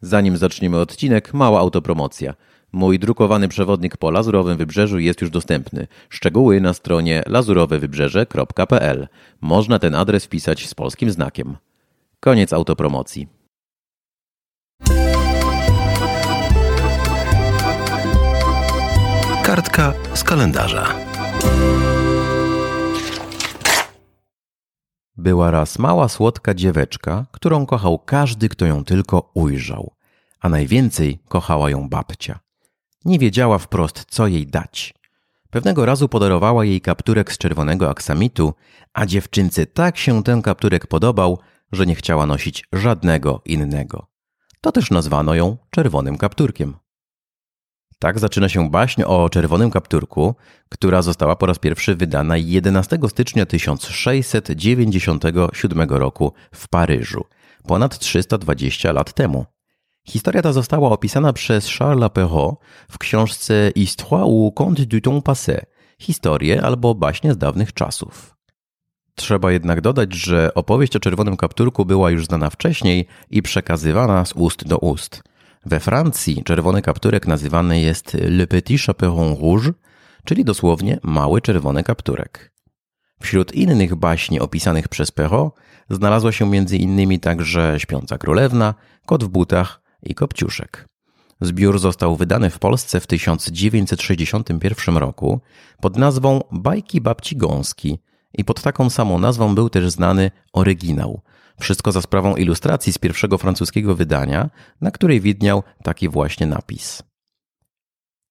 Zanim zaczniemy odcinek, mała autopromocja. Mój drukowany przewodnik po Lazurowym Wybrzeżu jest już dostępny. Szczegóły na stronie lazurowewybrzeże.pl. Można ten adres wpisać z polskim znakiem. Koniec autopromocji. Kartka z kalendarza. Była raz mała, słodka dzieweczka, którą kochał każdy, kto ją tylko ujrzał. A najwięcej kochała ją babcia. Nie wiedziała wprost, co jej dać. Pewnego razu podarowała jej kapturek z czerwonego aksamitu, a dziewczynce tak się ten kapturek podobał, że nie chciała nosić żadnego innego. To też nazwano ją czerwonym kapturkiem. Tak zaczyna się baśń o czerwonym kapturku, która została po raz pierwszy wydana 11 stycznia 1697 roku w Paryżu, ponad 320 lat temu. Historia ta została opisana przez Charles Perrault w książce Histoire ou conte du temps passé historie albo baśnie z dawnych czasów. Trzeba jednak dodać, że opowieść o czerwonym kapturku była już znana wcześniej i przekazywana z ust do ust. We Francji czerwony kapturek nazywany jest Le Petit Chaperon Rouge, czyli dosłownie mały czerwony kapturek. Wśród innych baśni opisanych przez Perrault znalazła się m.in. także Śpiąca Królewna, Kot w butach i Kopciuszek. Zbiór został wydany w Polsce w 1961 roku pod nazwą Bajki Babci Gąski i pod taką samą nazwą był też znany oryginał. Wszystko za sprawą ilustracji z pierwszego francuskiego wydania, na której widniał taki właśnie napis.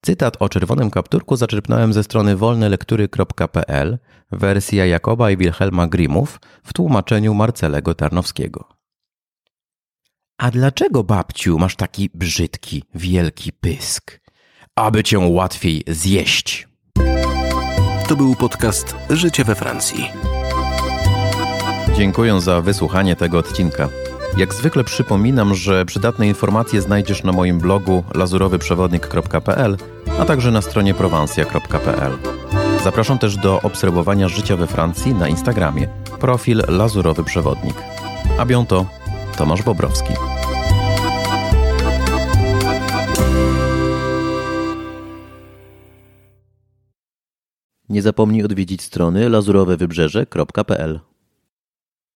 Cytat o czerwonym kapturku zaczerpnąłem ze strony wolnelektury.pl, wersja Jakoba i Wilhelma Grimmów w tłumaczeniu Marcelego Tarnowskiego. A dlaczego, babciu, masz taki brzydki, wielki pysk? Aby cię łatwiej zjeść. To był podcast Życie we Francji. Dziękuję za wysłuchanie tego odcinka. Jak zwykle przypominam, że przydatne informacje znajdziesz na moim blogu lazurowyprzewodnik.pl, a także na stronie prowansja.pl. Zapraszam też do obserwowania życia we Francji na Instagramie. Profil Lazurowy Przewodnik. A biąto Tomasz Bobrowski. Nie zapomnij odwiedzić strony lazurowewybrzeże.pl